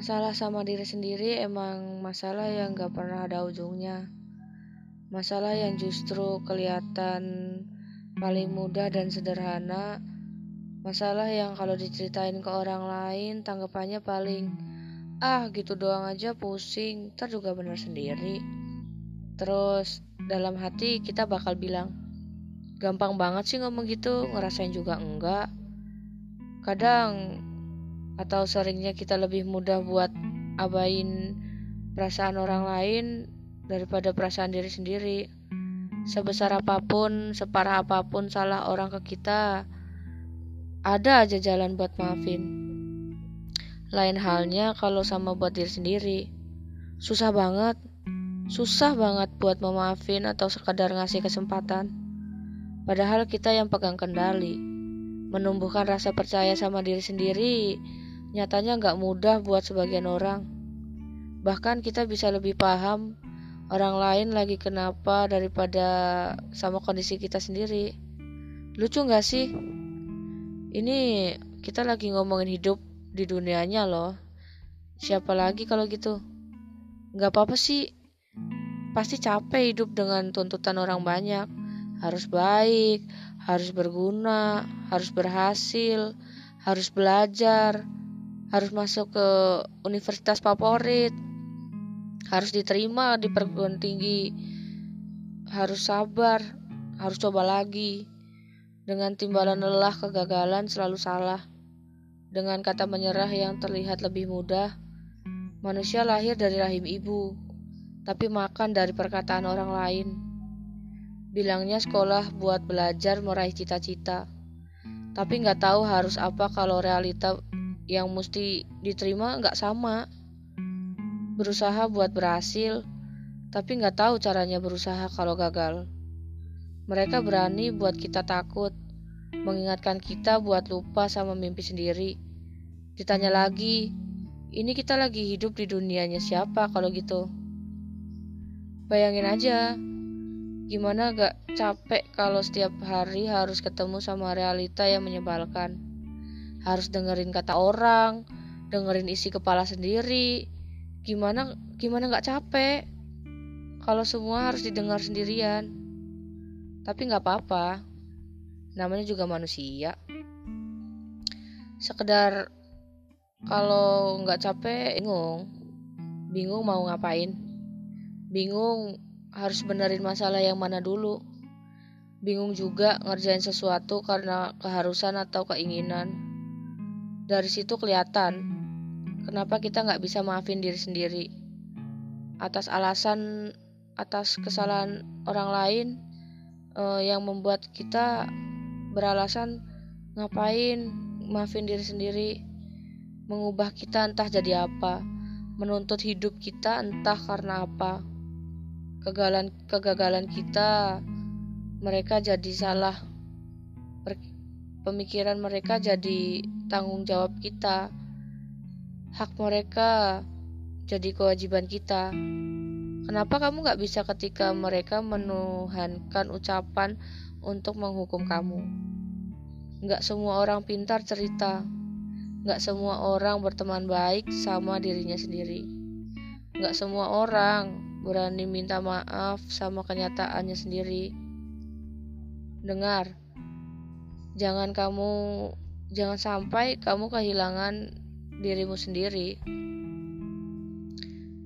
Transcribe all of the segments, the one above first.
Masalah sama diri sendiri emang masalah yang gak pernah ada ujungnya. Masalah yang justru kelihatan paling mudah dan sederhana. Masalah yang kalau diceritain ke orang lain tanggapannya paling ah gitu doang aja pusing, ntar juga bener sendiri. Terus dalam hati kita bakal bilang, gampang banget sih ngomong gitu, ngerasain juga enggak. Kadang atau seringnya kita lebih mudah buat abain perasaan orang lain daripada perasaan diri sendiri. Sebesar apa pun, separah apa pun salah orang ke kita, ada aja jalan buat maafin. Lain halnya kalau sama buat diri sendiri. Susah banget, susah banget buat memaafin atau sekadar ngasih kesempatan. Padahal kita yang pegang kendali. Menumbuhkan rasa percaya sama diri sendiri nyatanya nggak mudah buat sebagian orang. Bahkan kita bisa lebih paham orang lain lagi kenapa daripada sama kondisi kita sendiri. Lucu nggak sih? Ini kita lagi ngomongin hidup di dunianya loh. Siapa lagi kalau gitu? Nggak apa-apa sih. Pasti capek hidup dengan tuntutan orang banyak. Harus baik, harus berguna, harus berhasil, harus belajar, harus masuk ke universitas favorit. Harus diterima di perguruan tinggi. Harus sabar. Harus coba lagi. Dengan timbalan lelah kegagalan selalu salah. Dengan kata menyerah yang terlihat lebih mudah manusia lahir dari rahim ibu tapi makan dari perkataan orang lain. Bilangnya sekolah buat belajar meraih cita-cita tapi nggak tahu harus apa kalau realita yang mesti diterima nggak sama. Berusaha buat berhasil, tapi nggak tahu caranya berusaha kalau gagal. Mereka berani buat kita takut, mengingatkan kita buat lupa sama mimpi sendiri. Ditanya lagi, ini kita lagi hidup di dunianya siapa kalau gitu? Bayangin aja, gimana gak capek kalau setiap hari harus ketemu sama realita yang menyebalkan harus dengerin kata orang dengerin isi kepala sendiri. Gimana gimana nggak capek? Kalau semua harus didengar sendirian. Tapi nggak apa-apa. Namanya juga manusia. Sekedar kalau nggak capek bingung. Bingung mau ngapain? Bingung harus benerin masalah yang mana dulu. Bingung juga ngerjain sesuatu karena keharusan atau keinginan dari situ kelihatan kenapa kita nggak bisa maafin diri sendiri. Atas alasan atas kesalahan orang lain uh, yang membuat kita beralasan ngapain maafin diri sendiri mengubah kita entah jadi apa menuntut hidup kita entah karena apa kegagalan kegagalan kita mereka jadi salah pemikiran mereka jadi tanggung jawab kita. Hak mereka jadi kewajiban kita. Kenapa kamu gak bisa ketika mereka menuhankan ucapan untuk menghukum kamu? Gak semua orang pintar cerita. Gak semua orang berteman baik sama dirinya sendiri. Gak semua orang berani minta maaf sama kenyataannya sendiri. Dengar, jangan kamu jangan sampai kamu kehilangan dirimu sendiri.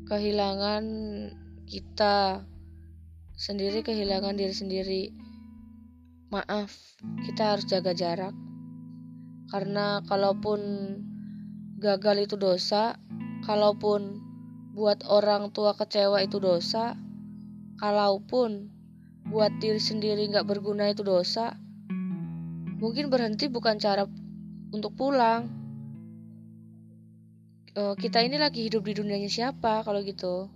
Kehilangan kita sendiri kehilangan diri sendiri. Maaf kita harus jaga jarak. Karena kalaupun gagal itu dosa kalaupun buat orang tua kecewa itu dosa kalaupun buat diri sendiri nggak berguna itu dosa mungkin berhenti bukan cara untuk pulang. Uh, kita ini lagi hidup di dunianya siapa kalau gitu